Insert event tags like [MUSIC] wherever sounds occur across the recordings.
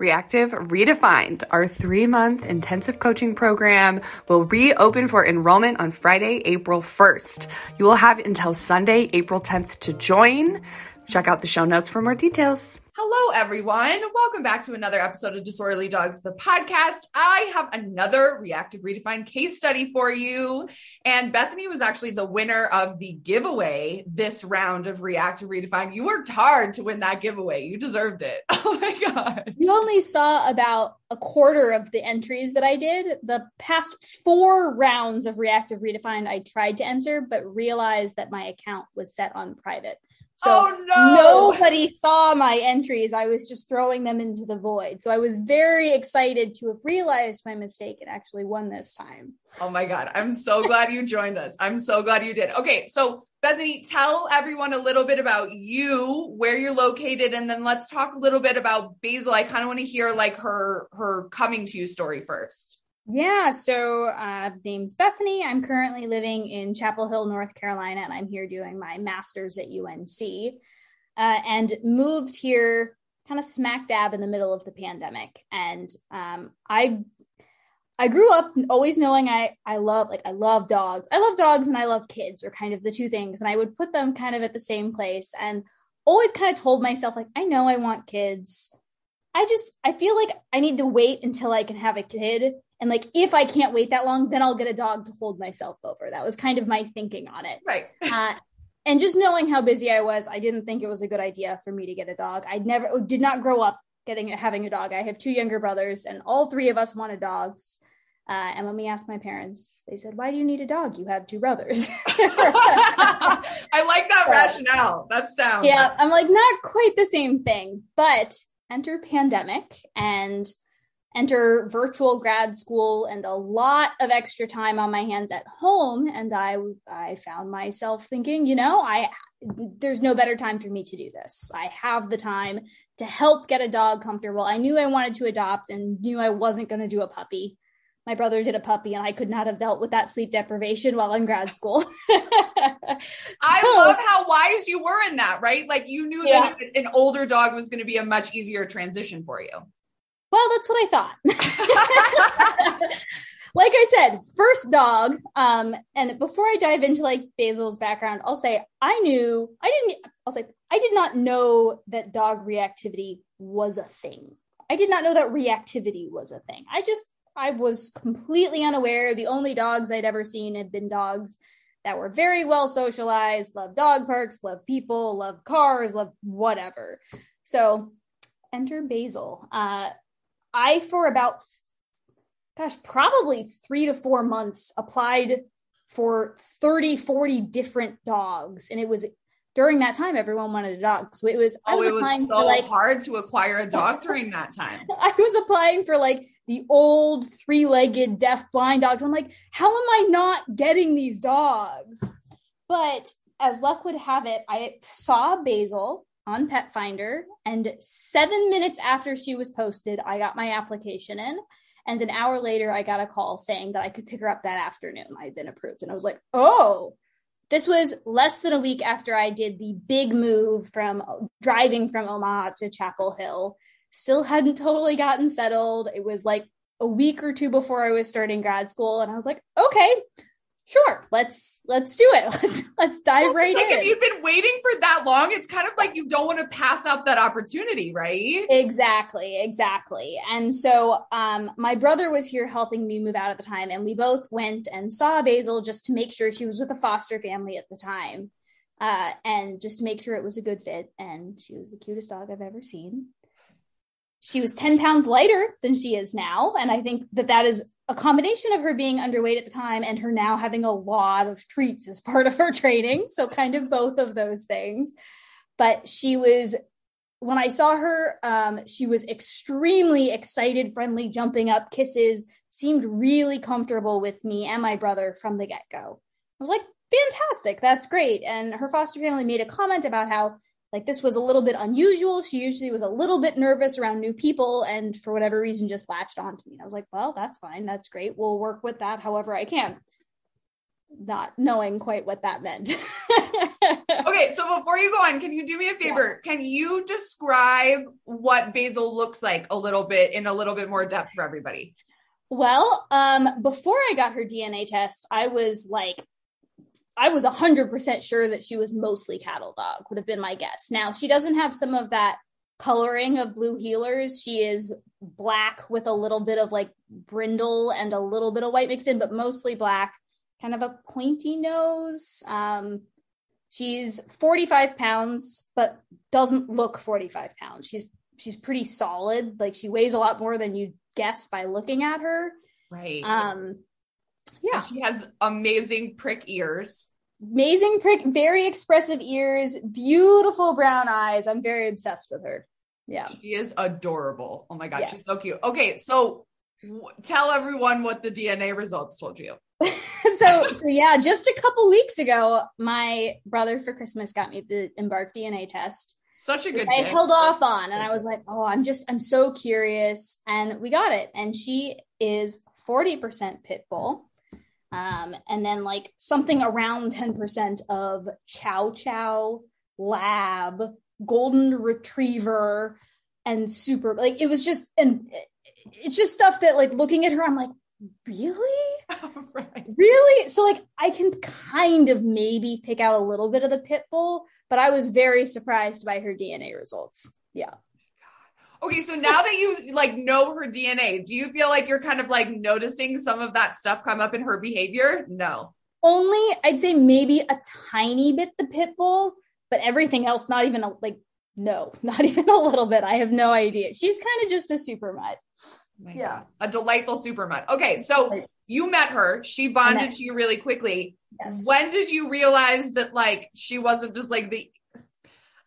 Reactive Redefined, our three month intensive coaching program, will reopen for enrollment on Friday, April 1st. You will have until Sunday, April 10th to join. Check out the show notes for more details. Hello, everyone. Welcome back to another episode of Disorderly Dogs, the podcast. I have another Reactive Redefined case study for you. And Bethany was actually the winner of the giveaway this round of Reactive Redefined. You worked hard to win that giveaway. You deserved it. [LAUGHS] Oh my God. You only saw about a quarter of the entries that I did. The past four rounds of Reactive Redefined, I tried to enter, but realized that my account was set on private. So oh no! Nobody saw my entries. I was just throwing them into the void. So I was very excited to have realized my mistake and actually won this time. Oh my god! I'm so glad you joined us. I'm so glad you did. Okay, so Bethany, tell everyone a little bit about you, where you're located, and then let's talk a little bit about Basil. I kind of want to hear like her her coming to you story first. Yeah, so uh, name's Bethany. I'm currently living in Chapel Hill, North Carolina, and I'm here doing my master's at UNC. Uh, and moved here kind of smack dab in the middle of the pandemic. And um, I I grew up always knowing I I love like I love dogs. I love dogs and I love kids are kind of the two things. And I would put them kind of at the same place and always kind of told myself like I know I want kids. I just I feel like I need to wait until I can have a kid and like, if I can't wait that long, then I'll get a dog to hold myself over. That was kind of my thinking on it. Right. [LAUGHS] Uh, and just knowing how busy I was, I didn't think it was a good idea for me to get a dog. I never did not grow up getting having a dog. I have two younger brothers, and all three of us wanted dogs. Uh, and when we asked my parents, they said, "Why do you need a dog? You have two brothers." [LAUGHS] I like that so, rationale. That sounds. Yeah, I'm like not quite the same thing, but enter pandemic and enter virtual grad school and a lot of extra time on my hands at home. And i i found myself thinking you know i there's no better time for me to do this. I have the time to help get a dog comfortable. I knew i wanted to adopt and knew i wasn't going to do a puppy. My brother did a puppy and i could not have dealt with that sleep deprivation while in grad school. [LAUGHS] So, i love how wise you were in that right? Like you knew yeah. that an older dog was going to be a much easier transition for you well, that's what I thought. [LAUGHS] like I said, first dog. Um, and before I dive into like Basil's background, I'll say I knew I didn't. I'll say I did not know that dog reactivity was a thing. I did not know that reactivity was a thing. I just I was completely unaware. The only dogs I'd ever seen had been dogs that were very well socialized, love dog parks, love people, love cars, love whatever. So enter Basil. Uh, I, for about, gosh, probably three to four months, applied for 30, 40 different dogs. And it was during that time, everyone wanted a dog. So it was, I oh, was, oh, it was so like, hard to acquire a dog [LAUGHS] during that time. [LAUGHS] I was applying for like the old three legged deaf blind dogs. I'm like, how am I not getting these dogs? But as luck would have it, I saw Basil on Petfinder. And seven minutes after she was posted, I got my application in. And an hour later, I got a call saying that I could pick her up that afternoon. I'd been approved. And I was like, oh, this was less than a week after I did the big move from driving from Omaha to Chapel Hill. Still hadn't totally gotten settled. It was like a week or two before I was starting grad school. And I was like, okay, sure let's let's do it. [LAUGHS] Let's let's dive well, right like in. if you've been waiting for that long it's kind of like you don't want to pass up that opportunity right? Exactly exactly. And so um my brother was here helping me move out at the time and we both went and saw basil just to make sure she was with a foster family at the time uh and just to make sure it was a good fit and she was the cutest dog i've ever seen she was 10 pounds lighter than she is now and i think that that is a combination of her being underweight at the time and her now having a lot of treats as part of her training. So, kind of both of those things. But she was when I saw her, um, she was extremely excited, friendly, jumping up, kisses, seemed really comfortable with me and my brother from the get go. I was like, fantastic, that's great. And her foster family made a comment about how like this was a little bit unusual. She usually was a little bit nervous around new people and for whatever reason just latched onto me. I was like, well, that's fine. That's great. We'll work with that however I can. Not knowing quite what that meant. [LAUGHS] okay, so before you go on, can you do me a favor? Yeah. Can you describe what Basil looks like a little bit in a little bit more depth for everybody? Well, um, before I got her DNA test, I was like I was 100% sure that she was mostly cattle dog, would have been my guess. Now, she doesn't have some of that coloring of blue heelers. She is black with a little bit of like brindle and a little bit of white mixed in, but mostly black, kind of a pointy nose. Um, she's 45 pounds, but doesn't look 45 pounds. She's she's pretty solid. Like she weighs a lot more than you guess by looking at her. Right. Um yeah. And she has amazing prick ears amazing prick, very expressive ears, beautiful brown eyes. I'm very obsessed with her. Yeah. She is adorable. Oh my God, yeah. she's so cute. Okay, so w- tell everyone what the DNA results told you. [LAUGHS] so, so yeah, just a couple weeks ago, my brother for Christmas got me the Embark DNA test. Such a good. I held off on, and I was like, "Oh, I'm just, I'm so curious," and we got it. And she is 40% pit bull, um, and then like something around 10% of chow chow, lab, golden retriever, and super like it was just and it's just stuff that like looking at her, I'm like, really? [LAUGHS] right. Really? So like I can kind of maybe pick out a little bit of the pit bull, but I was very surprised by her DNA results. Yeah. Okay, so now that you like know her DNA, do you feel like you're kind of like noticing some of that stuff come up in her behavior? No. Only I'd say maybe a tiny bit the pit bull, but everything else not even a, like no, [LAUGHS] not even a little bit. I have no idea. She's kind of just a super mutt. Oh yeah. God. A delightful super mutt. Okay, so you met her. She bonded to you really quickly. Yes. When did you realize that like she wasn't just like the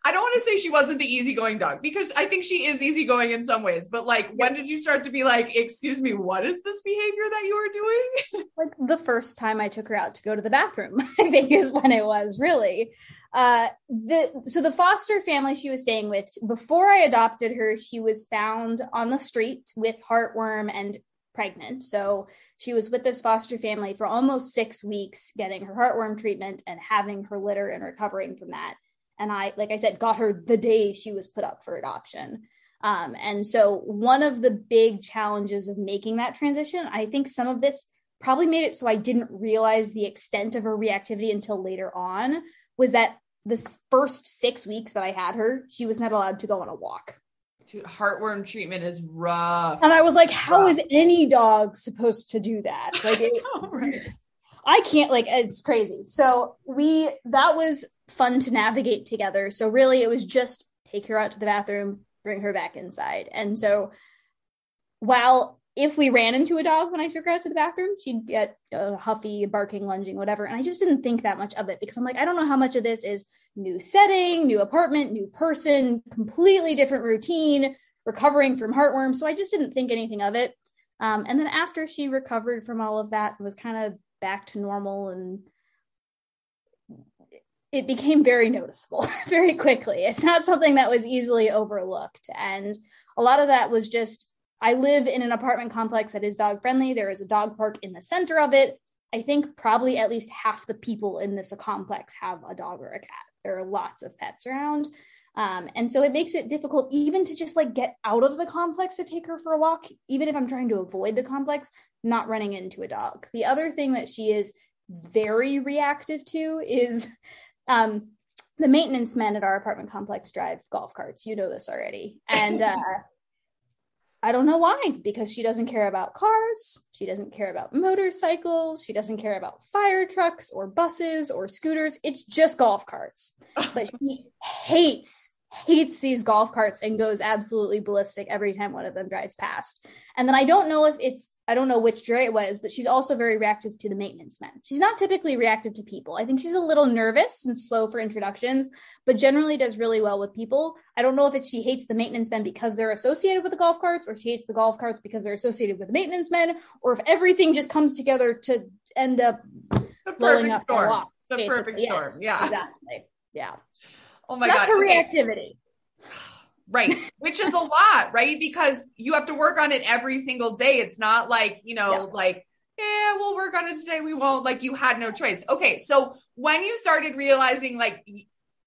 I don't want to say she wasn't the easygoing dog because I think she is easygoing in some ways. But like, when did you start to be like, excuse me, what is this behavior that you are doing? [LAUGHS] like the first time I took her out to go to the bathroom, [LAUGHS] I think is when it was really. Uh, the so the foster family she was staying with before I adopted her, she was found on the street with heartworm and pregnant. So she was with this foster family for almost six weeks, getting her heartworm treatment and having her litter and recovering from that and I, like I said, got her the day she was put up for adoption. Um, and so, one of the big challenges of making that transition, I think some of this probably made it so I didn't realize the extent of her reactivity until later on, was that the first six weeks that I had her, she was not allowed to go on a walk. Dude, heartworm treatment is rough. And I was like, how rough. is any dog supposed to do that? Like, [LAUGHS] it, know, right? I can't, like, it's crazy. So, we, that was fun to navigate together. So really it was just take her out to the bathroom, bring her back inside. And so while if we ran into a dog when I took her out to the bathroom, she'd get uh, huffy, barking, lunging, whatever. And I just didn't think that much of it because I'm like, I don't know how much of this is new setting, new apartment, new person, completely different routine, recovering from heartworm. So I just didn't think anything of it. Um, and then after she recovered from all of that, was kind of back to normal and it became very noticeable [LAUGHS] very quickly. It's not something that was easily overlooked. And a lot of that was just I live in an apartment complex that is dog friendly. There is a dog park in the center of it. I think probably at least half the people in this complex have a dog or a cat. There are lots of pets around. Um, and so it makes it difficult even to just like get out of the complex to take her for a walk, even if I'm trying to avoid the complex, not running into a dog. The other thing that she is very reactive to is um, the maintenance men at our apartment complex drive golf carts. You know this already. And [LAUGHS] uh, I don't know why, because she doesn't care about cars. She doesn't care about motorcycles. She doesn't care about fire trucks or buses or scooters. It's just golf carts. But she [LAUGHS] hates, hates these golf carts and goes absolutely ballistic every time one of them drives past. And then I don't know if it's I don't know which dray it was, but she's also very reactive to the maintenance men. She's not typically reactive to people. I think she's a little nervous and slow for introductions, but generally does really well with people. I don't know if it's she hates the maintenance men because they're associated with the golf carts, or she hates the golf carts because they're associated with the maintenance men, or if everything just comes together to end up the blowing perfect up storm. walk. the perfect storm. Yeah. exactly. Yeah. Oh So my that's god. her Okay. reactivity. Right. Which is a lot, right? Because you have to work on it every single day. It's not like, you know, Yeah. like, yeah, we'll work on it today. We won't. Like, you had no choice. Okay. So when you started realizing like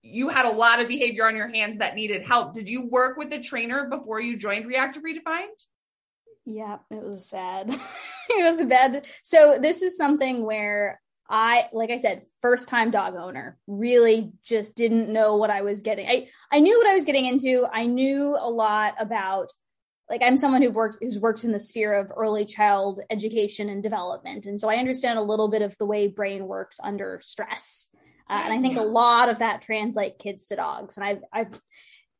you had a lot of behavior on your hands that needed help, did you work with the trainer before you joined Reactive Redefined? Yeah, it was sad. [LAUGHS] it was bad. So this is something where I, like I said, first time dog owner, really just didn't know what I was getting. I I knew what I was getting into. I knew a lot about like I'm someone who worked who's worked in the sphere of early child education and development, and so I understand a little bit of the way brain works under stress. Uh, and I think a lot of that translates kids to dogs. And I've I've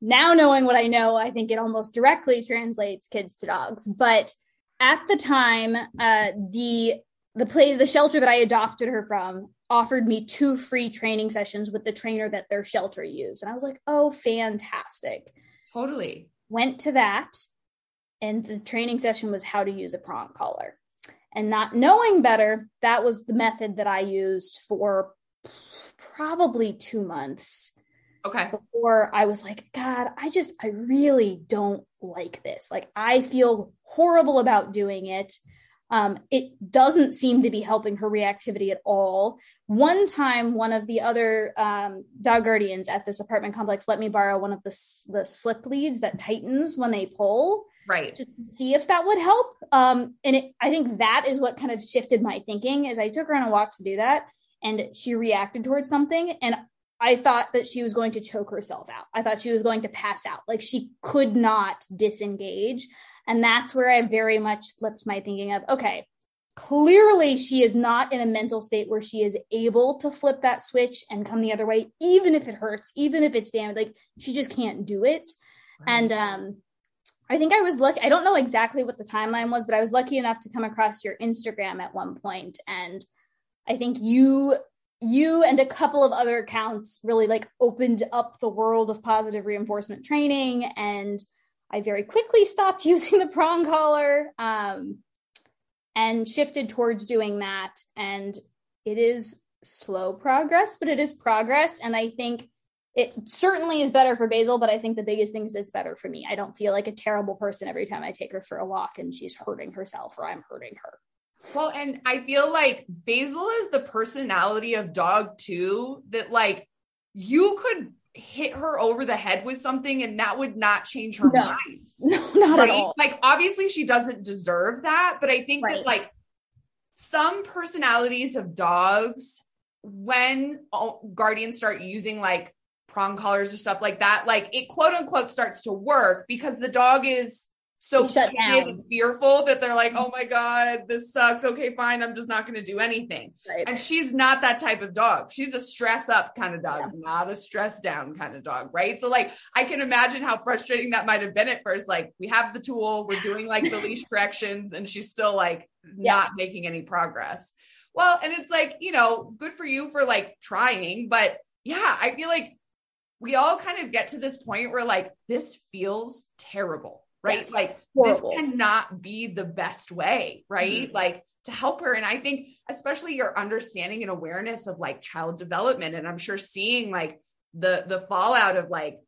now knowing what I know, I think it almost directly translates kids to dogs. But at the time, uh, the the place the shelter that I adopted her from offered me two free training sessions with the trainer that their shelter used, and I was like, "Oh, fantastic!" Totally. Went to that, and the training session was how to use a prong collar. And not knowing better, that was the method that I used for probably two months Okay. before I was like, God, I just, I really don't like this. Like, I feel horrible about doing it. Um, it doesn't seem to be helping her reactivity at all. One time, one of the other um, dog guardians at this apartment complex let me borrow one of the the slip leads that tightens when they pull Right. just to see if that would help. Um, and it, I think that is what kind of shifted my thinking. As I took her on a walk to do that, and she reacted towards something, and I thought that she was going to choke herself out. I thought she was going to pass out. Like she could not disengage, and that's where I very much flipped my thinking of okay. Clearly, she is not in a mental state where she is able to flip that switch and come the other way, even if it hurts, even if it's damaged. Like she just can't do it. And um, I think I was lucky. I don't know exactly what the timeline was, but I was lucky enough to come across your Instagram at one point, and I think you you and a couple of other accounts really like opened up the world of positive reinforcement training and i very quickly stopped [LAUGHS] using the prong collar um, and shifted towards doing that. And it is slow progress but it is progress. And i think it certainly is better for basil but i think the biggest thing is it's better for me. I don't feel like a terrible person every time i take her for a walk and she's hurting herself or i'm hurting her. Well, and I feel like Basil is the personality of dog too, that like you could hit her over the head with something and that would not change her No. mind. [LAUGHS] no not right? at all Like obviously she doesn't deserve that, but I think Right. that like some personalities of dogs, when all- guardians start using like prong collars or stuff like that, like it quote unquote starts to work because the dog is so shut down. fearful that they're like, oh my God, this sucks. Okay, fine. I'm just not going to do anything. right And she's not that type of dog. She's a stress up kind of dog, not a stress down kind of dog, right? So, like, I can imagine how frustrating that might have been at first. Like, we have the tool, we're doing like the leash [LAUGHS] corrections, and she's still like Yeah. not making any progress. Well, and it's like, you know, good for you for like trying, but yeah, I feel like we all kind of get to this point where like this feels terrible, right? Yes. Like, Horrible. this cannot be the best way, right? Like to help her. And I think, especially your understanding and awareness of like child development, and I'm sure seeing like the the fallout of like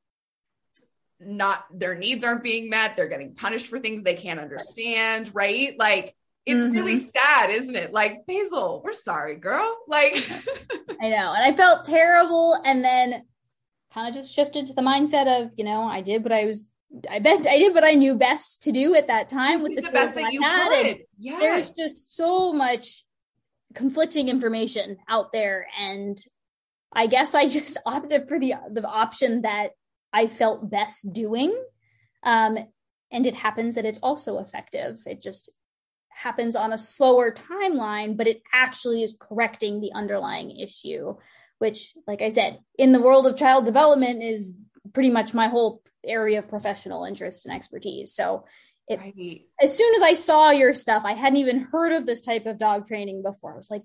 not their needs aren't being met, they're getting punished for things they can't understand, right? Like it's Mhm. really sad, isn't it? Like Basil, we're sorry, girl. Like [LAUGHS] I know. And I felt terrible. And then kind of just shifted to the mindset of, you know, I did what I was, I bet I did what I knew best to do at that time with the, the best that you had. Could. Yes. There's just so much conflicting information out there. And I guess I [LAUGHS] just opted for the, the option that I felt best doing. Um, and it happens that it's also effective. It just happens on a slower timeline, but it actually is correcting the underlying issue, which, like I said, in the world of child development is pretty much my whole area of professional interest and expertise. So it, Right. as soon as I saw your stuff, I hadn't even heard of this type of dog training before. I was like,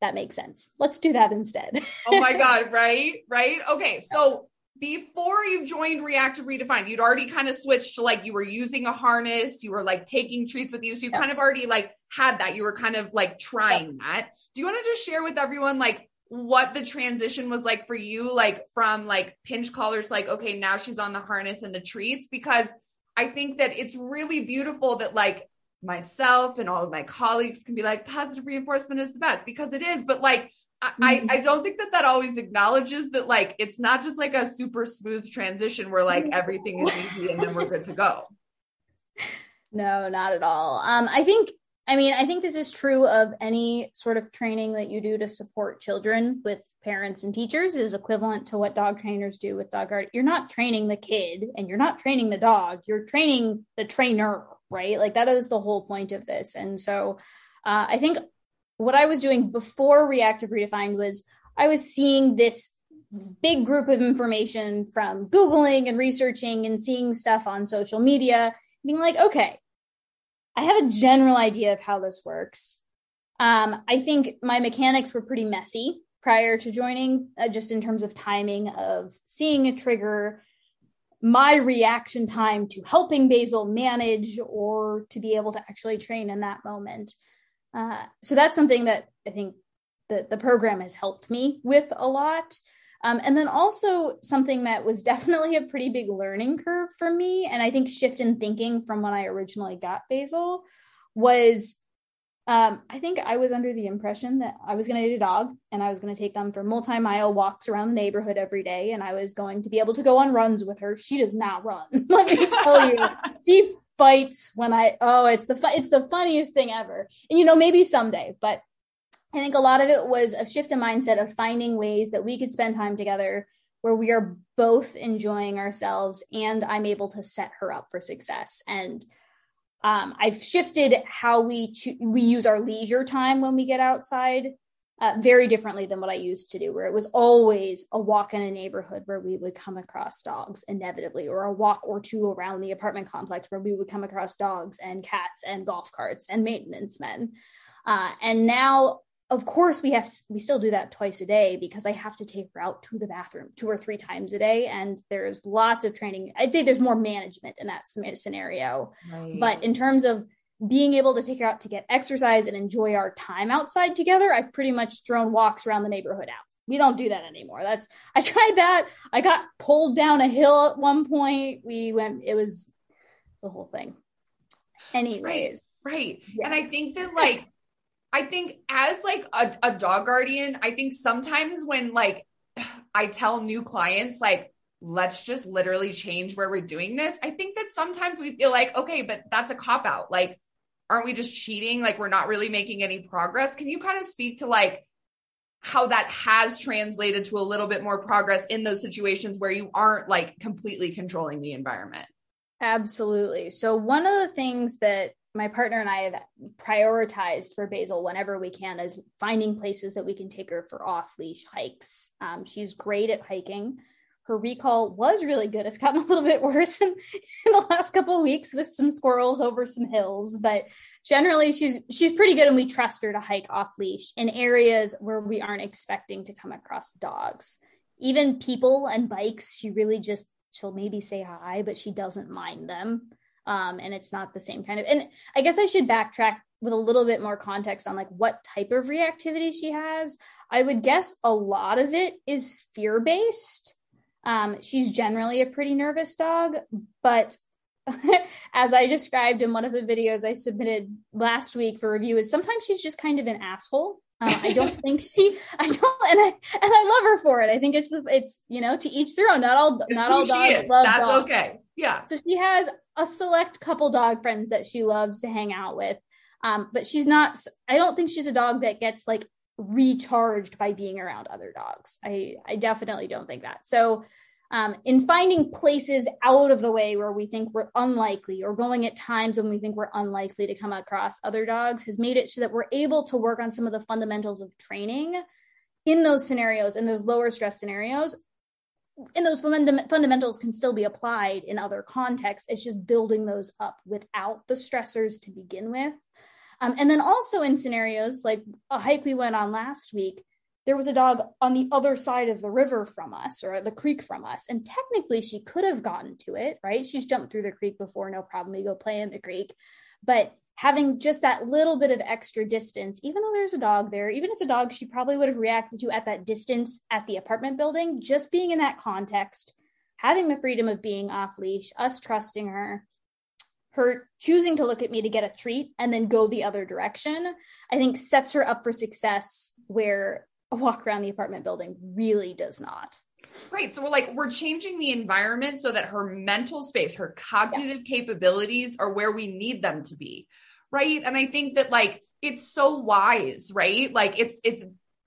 that makes sense. Let's do that instead. [LAUGHS] Oh my God, [LAUGHS] right? Right? Okay. So before you joined Reactive Redefined, you'd already kind of switched to like you were using a harness, you were like taking treats with you. So you Yeah. kind of already like had that. You were kind of like trying that. Do you want to just share with everyone like what the transition was like for you, like from like pinch collars, like, okay, now she's on the harness and the treats? Because I think that it's really beautiful that like myself and all of my colleagues can be like positive reinforcement is the best because it is, but like I, I I don't think that that always acknowledges that like it's not just like a super smooth transition where like everything is easy and then we're good to go. [LAUGHS] No, not at all. Um, I think, I mean, I think this is true of any sort of training that you do to support children with parents and teachers is equivalent to what dog trainers do with dog art. You're not training the kid and you're not training the dog, you're training the trainer, right? Like that is the whole point of this. And so uh, I think what I was doing before Reactive Redefined was I was seeing this big group of information from Googling and researching and seeing stuff on social media, being like, okay, I have a general idea of how this works. Um, I think my mechanics were pretty messy prior to joining, uh, just in terms of timing of seeing a trigger, my reaction time to helping Basil manage or to be able to actually train in that moment. Uh, so that's something that I think the, the program has helped me with a lot. Um, and then also something that was definitely a pretty big learning curve for me, and I think shift in thinking from when I originally got Basil was um, I think I was under the impression that I was going to get a dog and I was going to take them for multi mile walks around the neighborhood every day, and I was going to be able to go on runs with her. She does not run. [LAUGHS] Let me tell you, [LAUGHS] she fights when I oh, it's the fu- it's the funniest thing ever. And you know, maybe someday, but I think a lot of it was a shift in mindset of finding ways that we could spend time together where we are both enjoying ourselves and I'm able to set her up for success. And um, I've shifted how we cho- we use our leisure time when we get outside uh, very differently than what I used to do, where it was always a walk in a neighborhood where we would come across dogs inevitably, or a walk or two around the apartment complex where we would come across dogs and cats and golf carts and maintenance men. Uh, and now of course we have we still do that twice a day because i have to take her out to the bathroom two or three times a day. And there's lots of training. I'd say there's more management in that scenario. Right. but in terms of being able to take her out to get exercise and enjoy our time outside together i've pretty much thrown walks around the neighborhood out. We don't do that anymore. That's i tried that. I got pulled down a hill at one point. We went it was the whole thing. Anyways. Right. right. Yes. And I think that [LAUGHS] like I think as like a, a dog guardian, I think sometimes when like [SIGHS] I tell new clients like let's just literally change where we're doing this, I think that sometimes we feel like okay, but that's a cop out. Like aren't we just cheating? Like we're not really making any progress. Can you kind of speak to like how that has translated to a little bit more progress in those situations where you aren't like completely controlling the environment? Absolutely. So, one of the things that my partner and I have prioritized for Basil whenever we can is finding places that we can take her for off leash hikes. Um, she's great at hiking. Her recall was really good. It's gotten [LAUGHS] a little bit worse in, in the last couple of weeks with some squirrels over some hills, but generally she's she's pretty good and we trust her to hike off leash in areas where we aren't expecting to come across dogs. Even people and bikes, she really just she'll maybe say hi, but she doesn't mind them um, and it's not the same kind of and i guess i should backtrack with a little bit more context on like what type of reactivity she has i would guess a lot of it is fear based um, she's generally a pretty nervous dog but [LAUGHS] as i described in one of the videos i submitted last week for review is sometimes she's just kind of an asshole uh, I don't think [LAUGHS] she. I don't, and I and I love her for it. I think it's it's you know to each their own. Not all It's not all dogs is. love That's dogs. okay. Yeah. So she has a select couple dog friends that she loves to hang out with. Um, but she's not, I don't think she's a dog that gets like recharged by being around other dogs. I, I definitely don't think that. So, um, in finding places out of the way where we think we're unlikely or going at times when we think we're unlikely to come across other dogs has made it so that we're able to work on some of the fundamentals of training in those scenarios, in those lower stress scenarios, and those fundament- fundamentals can still be applied in other contexts. It's just building those up without the stressors to begin with. Um, and then also in scenarios like a hike we went on last week, there was a dog on the other side of the river from us or the creek from us. And technically, she could have gotten to it, right? She's jumped through the creek before, no problem. We go play in the creek. But having just that little bit of extra distance, even though there's a dog there, even if it's a dog she probably would have reacted to at that distance at the apartment building, just being in that context, having the freedom of being off leash, us trusting her, her choosing to look at me to get a treat and then go the other direction, I think sets her up for success where a walk around the apartment building really does not. Right. So we're like, we're changing the environment so that her mental space, her cognitive yeah. capabilities are where we need them to be. Right. And I think that like it's so wise, right? Like it's, it's,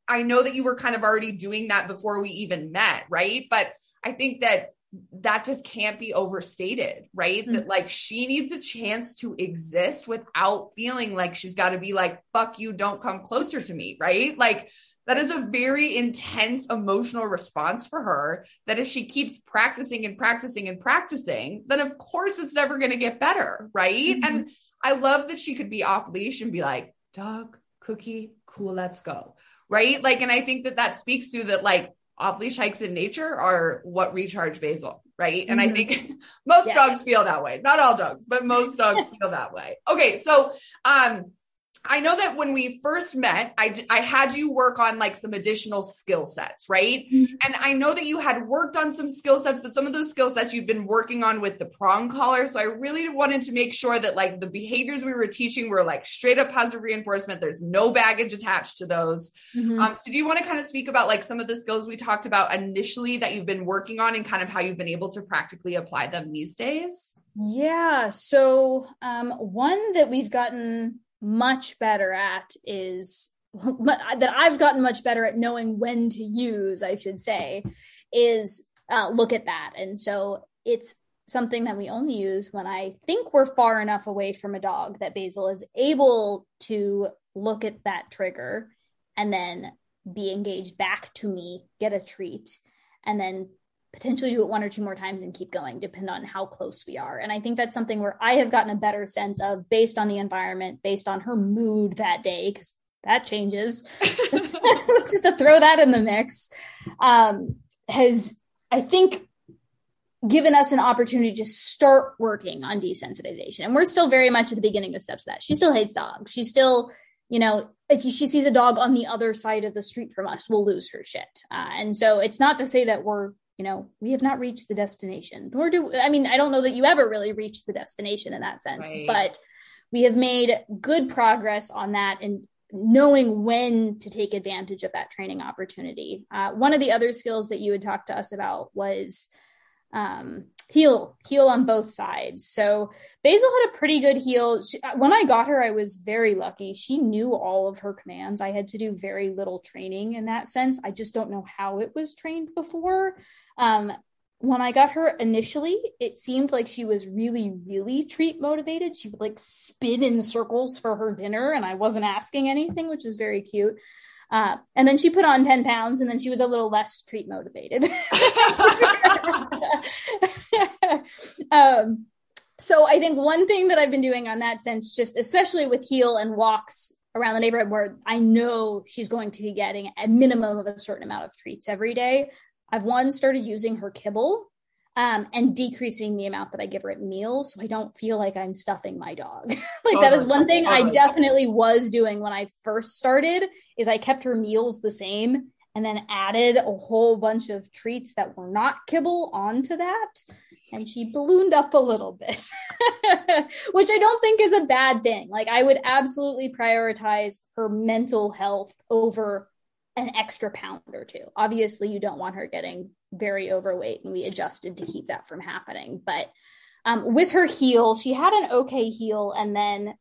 I know that you were kind of already doing that before we even met. Right. But I think that that just can't be overstated, right? Mm-hmm. That like she needs a chance to exist without feeling like she's got to be like, fuck you, don't come closer to me, right? Like that is a very intense emotional response for her. That if she keeps practicing and practicing and practicing, then of course it's never going to get better. Right. Mm-hmm. And I love that she could be off leash and be like, dog, cookie, cool, let's go. Right. Like, and I think that that speaks to that, like, off leash hikes in nature are what recharge Basil. Right. And mm-hmm. I think [LAUGHS] most yeah. dogs feel that way. Not all dogs, but most [LAUGHS] dogs feel that way. Okay. So, um, I know that when we first met, I, I had you work on like some additional skill sets, right? Mm-hmm. And I know that you had worked on some skill sets, but some of those skill sets you've been working on with the prong collar. So I really wanted to make sure that like the behaviors we were teaching were like straight up positive reinforcement. There's no baggage attached to those. Mm-hmm. Um, so do you want to kind of speak about like some of the skills we talked about initially that you've been working on and kind of how you've been able to practically apply them these days? Yeah. So um, one that we've gotten much better at is [LAUGHS] that I've gotten much better at knowing when to use, I should say, is uh, look at that. And so it's something that we only use when I think we're far enough away from a dog that Basil is able to look at that trigger and then be engaged back to me, get a treat, and then potentially do it one or two more times and keep going, depending on how close we are. And I think that's something where I have gotten a better sense of based on the environment, based on her mood that day, because that changes. [LAUGHS] [LAUGHS] Just to throw that in the mix, um, has I think given us an opportunity to start working on desensitization. And we're still very much at the beginning of steps that she still hates dogs. She still, you know, if she sees a dog on the other side of the street from us, we'll lose her shit. Uh, and so it's not to say that we're you know we have not reached the destination nor do i mean i don't know that you ever really reach the destination in that sense right. but we have made good progress on that and knowing when to take advantage of that training opportunity uh, one of the other skills that you had talked to us about was um, heel heel on both sides. So basil had a pretty good heel. She, uh, when i got her i was very lucky. She knew all of her commands. I had to do very little training in that sense. I just don't know how it was trained before. Um, when I got her initially, it seemed like she was really, really treat motivated. She would like spin in circles for her dinner, and I wasn't asking anything, which was very cute. Uh, and then she put on 10 pounds, and then she was a little less treat motivated. [LAUGHS] um, so I think one thing that I've been doing on that sense, just especially with heel and walks around the neighborhood where I know she's going to be getting a minimum of a certain amount of treats every day. I've one started using her kibble um, and decreasing the amount that I give her at meals so I don't feel like I'm stuffing my dog. [LAUGHS] like that is one thing I definitely was doing when I first started is I kept her meals the same and then added a whole bunch of treats that were not kibble onto that and she ballooned up a little bit [LAUGHS] which i don't think is a bad thing like i would absolutely prioritize her mental health over an extra pound or two. Obviously, you don't want her getting very overweight, and we adjusted to keep that from happening. But um, with her heel, she had an okay heel, and then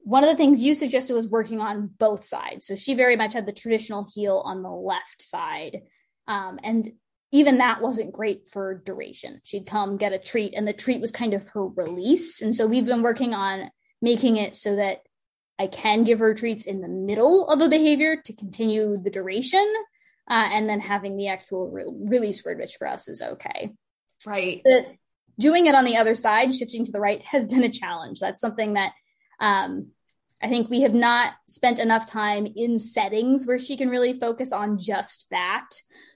one of the things you suggested was working on both sides. So she very much had the traditional heel on the left side, um, and even that wasn't great for duration. She'd come get a treat, and the treat was kind of her release. And so we've been working on making it so that I can give her treats in the middle of a behavior to continue the duration. Uh, and then having the actual re- release word, which for us is okay. Right. But doing it on the other side, shifting to the right, has been a challenge. That's something that um, I think we have not spent enough time in settings where she can really focus on just that.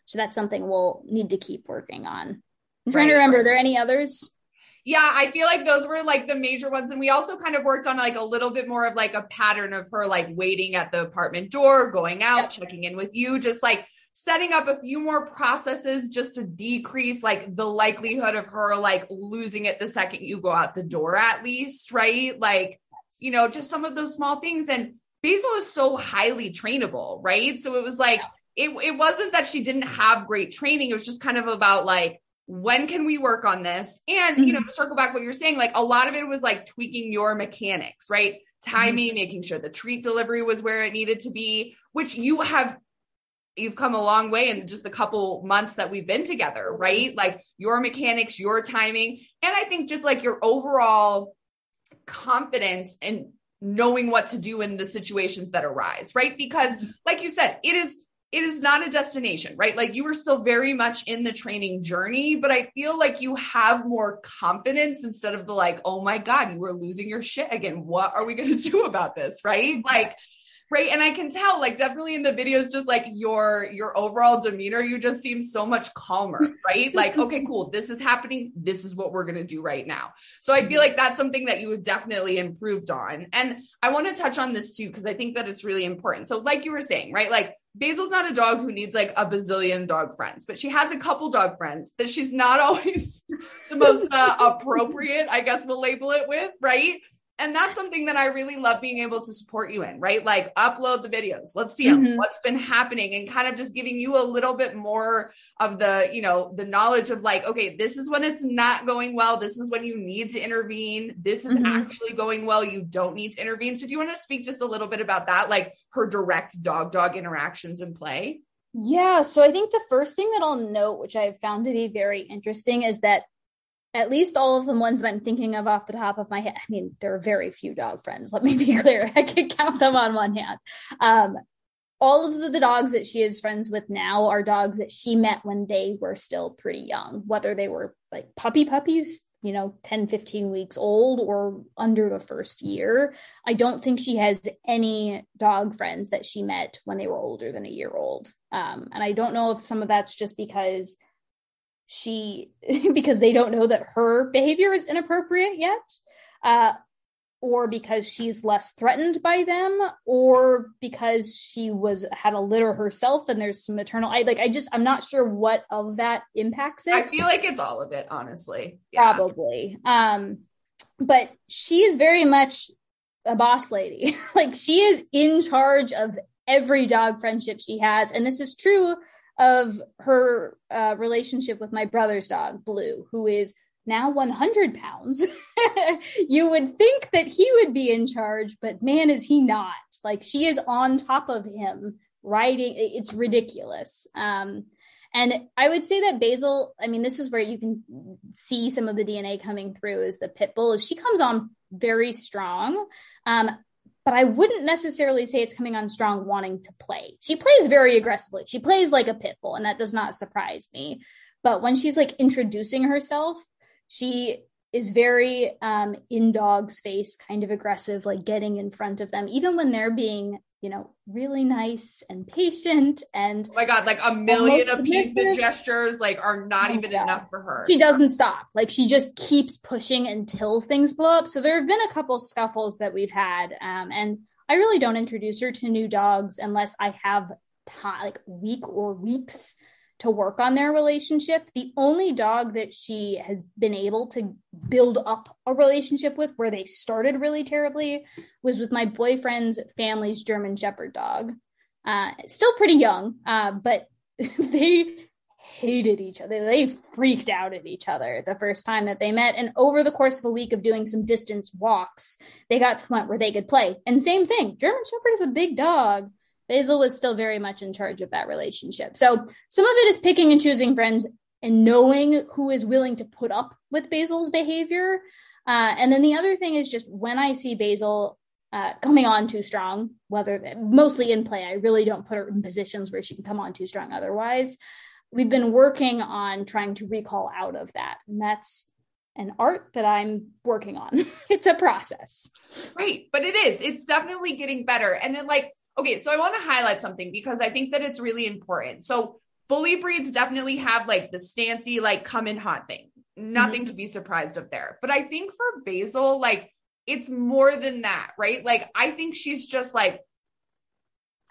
So that's something we'll need to keep working on. I'm trying right. to remember, are there any others? Yeah, I feel like those were like the major ones. And we also kind of worked on like a little bit more of like a pattern of her like waiting at the apartment door, going out, yep. checking in with you, just like setting up a few more processes just to decrease like the likelihood of her like losing it the second you go out the door at least right like you know just some of those small things and basil is so highly trainable right so it was like it, it wasn't that she didn't have great training it was just kind of about like when can we work on this and mm-hmm. you know mm-hmm. circle back what you're saying like a lot of it was like tweaking your mechanics right mm-hmm. timing mm-hmm. making sure the treat delivery was where it needed to be which you have you've come a long way in just the couple months that we've been together, right? Like your mechanics, your timing, and I think just like your overall confidence and knowing what to do in the situations that arise, right? Because like you said, it is it is not a destination, right? Like you were still very much in the training journey, but I feel like you have more confidence instead of the like, oh my God, you were losing your shit again. What are we going [LAUGHS] to do about this? Right. Like right and i can tell like definitely in the videos just like your your overall demeanor you just seem so much calmer [LAUGHS] right? Like okay cool this is happening this is what we're going to do right now. So i feel like that's something that you have definitely improved on and i want to touch on this too because i think that it's really important. So like you were saying right like Basil's not a dog who needs like a bazillion dog friends, but she has a couple dog friends that she's not [LAUGHS] always the most uh, appropriate, I guess we'll label it with, right? And that's something that I really love being able to support you in, right? Like upload the videos. Let's see mm-hmm. what's been happening and kind of just giving you a little bit more of the, you know, the knowledge of like, okay, this is when it's not going well. This is when you need to intervene. This is mm-hmm. actually going well. You don't need to intervene. So do you want to speak just a little bit about that? Like her direct dog dog interactions in play? Yeah. So I think the first thing that I'll note, which I've found to be very interesting, is that at least all of the ones that I'm thinking of off the top of my head. I mean, there are very few dog friends. Let me be [LAUGHS] clear. I can count them on one hand. Um, all of the, the, dogs that she is friends with now are dogs that she met when they were still pretty young, whether they were like puppy puppies, you know, 10, 15 weeks old or under the first year. I don't think she has any dog friends that she met when they were older than a year old. Um, and I don't know if some of that's just because she [LAUGHS] because they don't know that her behavior is inappropriate yet uh, or because she's less threatened by them or because she was had a litter herself and there's some maternal i like i just i'm not sure what of that impacts it. I feel like it's all of it honestly. Yeah. probably. Um but she is very much a boss lady. [LAUGHS] Like she is in charge of every dog friendship she has. And this is true of her uh, relationship with my brother's dog, Blue, who is now 100 pounds. [LAUGHS] you would think that he would be in charge, but man, is he not. Like she is on top of him, riding. It's ridiculous. Um, and I would say that Basil, I mean, this is where you can see some of the DNA coming through is the pit bull. She comes on very strong. Um, but I wouldn't necessarily say it's coming on strong wanting to play. She plays very aggressively. She plays like a pit bull, and that does not surprise me. But when she's like introducing herself, she is very um, in dog's face, kind of aggressive, like getting in front of them, even when they're being you know, really nice and patient and oh my god, like a million appeasement gestures like are not oh even god. enough for her. She doesn't stop. Like she just keeps pushing until things blow up. So there have been a couple scuffles that we've had. Um, and I really don't introduce her to new dogs unless I have time like week or weeks to work on their relationship. The only dog that she has been able to build up a relationship with where they started really terribly was with my boyfriend's family's German Shepherd dog. Uh, still pretty young, uh, but [LAUGHS] they hated each other. They freaked out at each other the first time that they met. And over the course of a week of doing some distance walks, they got to the point where they could play. And same thing, German Shepherd is a big dog Basil was still very much in charge of that relationship. So some of it is picking and choosing friends and knowing who is willing to put up with Basil's behavior. Uh, and then the other thing is just when I see Basil, uh, coming on too strong, whether mostly in play. I really don't put her in positions where she can come on too strong otherwise. We've been working on trying to recall out of that. And that's an art that I'm working on. [LAUGHS] it's a process. Right. But it is, it's definitely getting better. And then, like, okay, so I want to highlight something because I think that it's really important. So, bully breeds definitely have like the stancy, like come in hot thing. Nothing mm-hmm. to be surprised of there. But I think for Basil, like, it's more than that, right? Like, I think she's just like,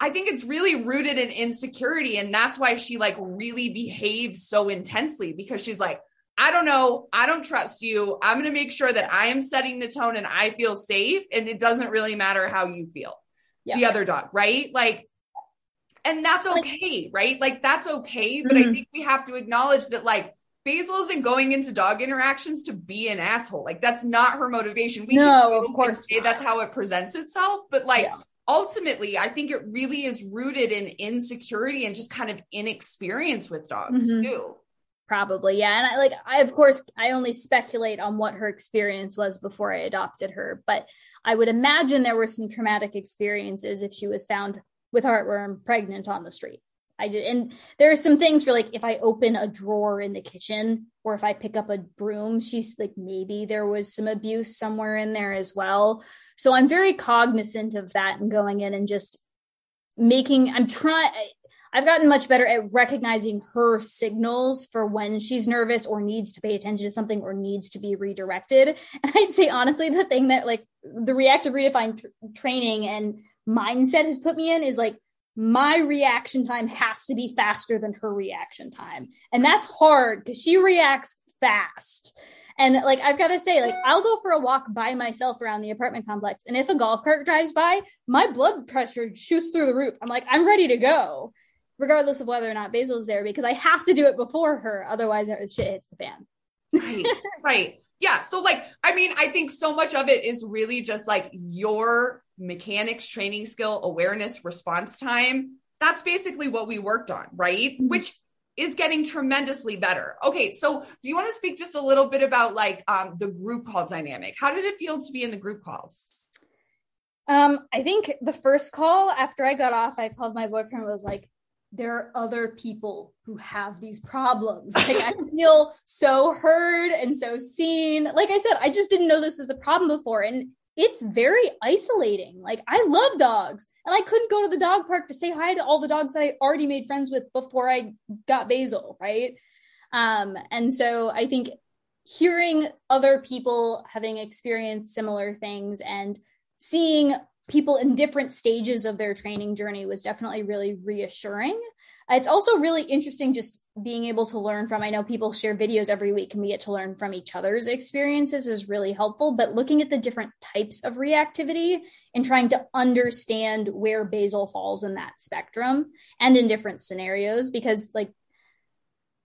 I think it's really rooted in insecurity. And that's why she like really behaves so intensely because she's like, I don't know. I don't trust you. I'm going to make sure that I am setting the tone and I feel safe. And it doesn't really matter how you feel. Yeah. The other dog, right? Like, and that's okay, right? Like, that's okay. But mm-hmm. I think we have to acknowledge that, like, Basil isn't going into dog interactions to be an asshole. Like that's not her motivation. We no, of course say that's how it presents itself, but like yeah. ultimately, I think it really is rooted in insecurity and just kind of inexperience with dogs mm-hmm. too. Probably, yeah. And I like I of course I only speculate on what her experience was before I adopted her, but I would imagine there were some traumatic experiences if she was found with heartworm pregnant on the street. I did, and there are some things for like if I open a drawer in the kitchen or if I pick up a broom, she's like maybe there was some abuse somewhere in there as well. So I'm very cognizant of that and going in and just making. I'm trying. I've gotten much better at recognizing her signals for when she's nervous or needs to pay attention to something or needs to be redirected. [LAUGHS] And I'd say honestly, the thing that like the reactive redefined tr- training and mindset has put me in is like my reaction time has to be faster than her reaction time. And that's hard because she reacts fast. And like I've got to say, like I'll go for a walk by myself around the apartment complex. And if a golf cart drives by, my blood pressure shoots through the roof. I'm like, I'm ready to go, regardless of whether or not Basil's there, because I have to do it before her. Otherwise, shit hits the fan. right. Right. Yeah. So like, I mean, I think so much of it is really just like your mechanics, training skill, awareness, response time. That's basically what we worked on, right? Mm-hmm. Which is getting tremendously better. Okay, so do you want to speak just a little bit about like um, the group call dynamic? How did it feel to be in the group calls? Um, I think the first call after I got off, I called my boyfriend was like, there are other people who have these problems. Like I [LAUGHS] feel so heard and so seen. Like I said, I just didn't know this was a problem before. And it's very isolating. Like I love dogs and I couldn't go to the dog park to say hi to all the dogs that I already made friends with before I got Basil, right? Um, and so I think hearing other people having experienced similar things and seeing people in different stages of their training journey was definitely really reassuring. It's also really interesting just being able to learn from. I know people share videos every week and we get to learn from each other's experiences is really helpful, but looking at the different types of reactivity and trying to understand where Basil falls in that spectrum and in different scenarios because like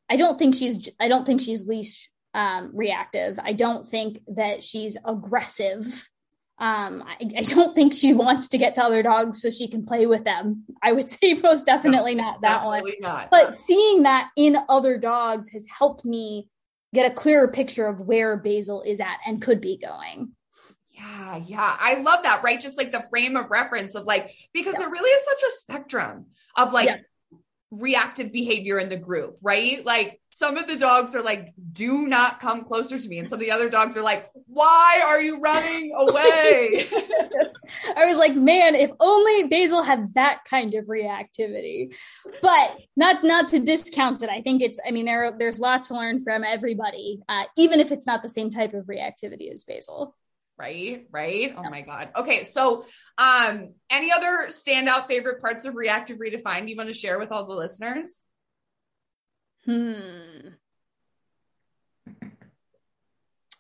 I don't think she's I don't think she's leash um, reactive. I don't think that she's aggressive um, I, I, don't think she wants to get to other dogs so she can play with them. I would [LAUGHS] say most definitely no, not that definitely one. Not. But seeing that in other dogs has helped me get a clearer picture of where Basil is at and could be going. Yeah, yeah. I love that, right? Just like the frame of reference of like, because yeah. there really is such a spectrum of like yeah reactive behavior in the group, right? Like some of the dogs are like, do not come closer to me. And some of the other dogs are like, why are you running away? [LAUGHS] [LAUGHS] I was like, man, if only Basil had that kind of reactivity. But not not to discount it. I think it's, I mean, there there's lots to learn from everybody, uh, even if it's not the same type of reactivity as Basil right? Right? Oh my god. Okay so um any other standout favorite parts of reactive redefined you want to share with all the listeners? Hmm.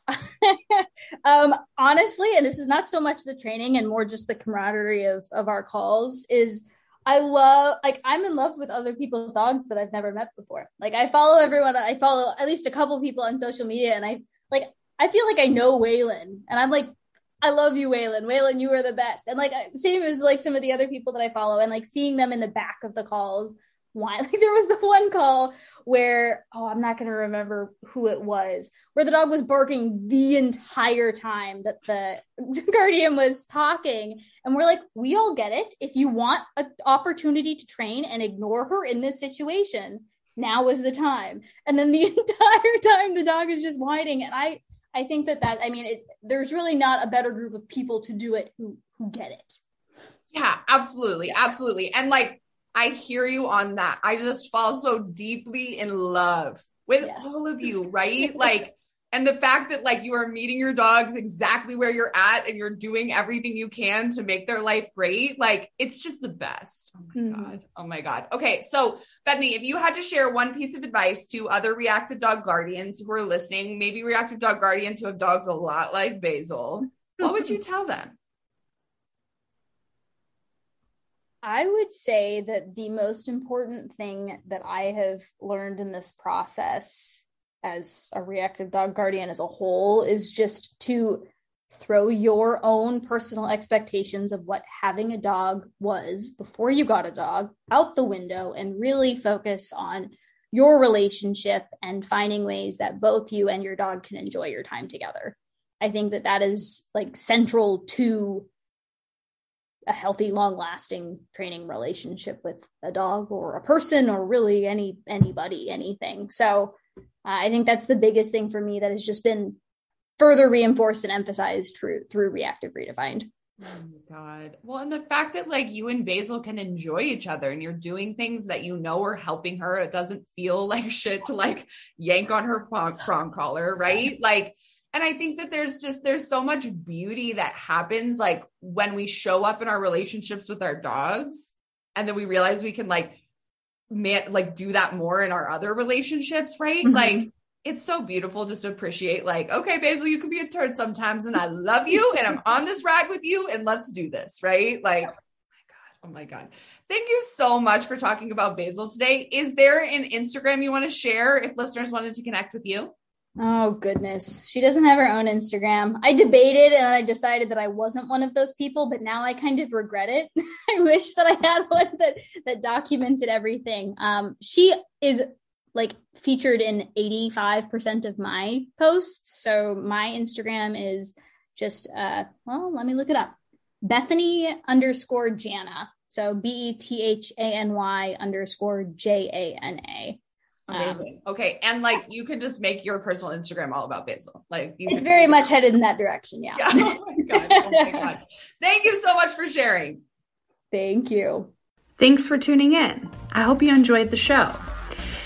[LAUGHS] Um honestly and this is not so much the training and more just the camaraderie of of our calls is I love like I'm in love with other people's dogs that I've never met before. Like I follow everyone I follow at least a couple people on social media and I like I feel like I know Waylon, and I'm like, I love you, Waylon. Waylon, you are the best. And like uh, same as like some of the other people that I follow, and like seeing them in the back of the calls why [LAUGHS] like there was the one call where oh i'm not going to remember who it was where the dog was barking the entire time that the [LAUGHS] guardian was talking and we're like we all get it if you want an opportunity to train and ignore her in this situation now is the time and then the [LAUGHS] entire time the dog is just whining and i i think that that i mean it, there's really not a better group of people to do it who who get it yeah absolutely absolutely and like I hear you on that. I just fall so deeply in love with yeah. all of you, right? like, and the fact that like you are meeting your dogs exactly where you're at and you're doing everything you can to make their life great. Like, it's just the best. Oh my mm-hmm. God. Oh my God. Okay. So, Bethany, if you had to share one piece of advice to other reactive dog guardians who are listening, maybe reactive dog guardians who have dogs a lot like Basil, what would you [LAUGHS] tell them? I would say that the most important thing that I have learned in this process as a reactive dog guardian as a whole is just to throw your own personal expectations of what having a dog was before you got a dog out the window and really focus on your relationship and finding ways that both you and your dog can enjoy your time together. I think that that is like central to a healthy long lasting training relationship with a dog or a person or really any anybody anything so uh, i think that's the biggest thing for me that has just been further reinforced and emphasized through through reactive redefined Oh my god. Well, and the fact that like you and Basil can enjoy each other and you're doing things that you know are helping her, it doesn't feel [LAUGHS] like shit to like yank on her prong collar, right? Like and I think that there's just there's so much beauty that happens like when we show up in our relationships with our dogs and then we realize we can like man like do that more in our other relationships, right? Mm-hmm. Like it's so beautiful just to appreciate like okay basil you can be a turd sometimes and i love you and i'm on this ride with you and let's do this right? Like oh my god. Thank you so much for talking about basil today. Is there an instagram you want to share if listeners wanted to connect with you Oh goodness. She doesn't have her own Instagram. I debated and I decided that I wasn't one of those people, but now I kind of regret it. [LAUGHS] I wish that I had [LAUGHS] one that that documented everything. Um she is like featured in 85% of my posts. So my Instagram is just uh well, let me look it up. Bethany underscore Jana. So B E T H A N Y underscore J A N A. Amazing. Um, okay. And like you can just make your personal Instagram all about basil. Like it's very much headed in that direction. Yeah. yeah. [LAUGHS] Oh my God. Oh my [LAUGHS] God. Thank you so much for sharing. Thank you. Thanks for tuning in. I hope you enjoyed the show.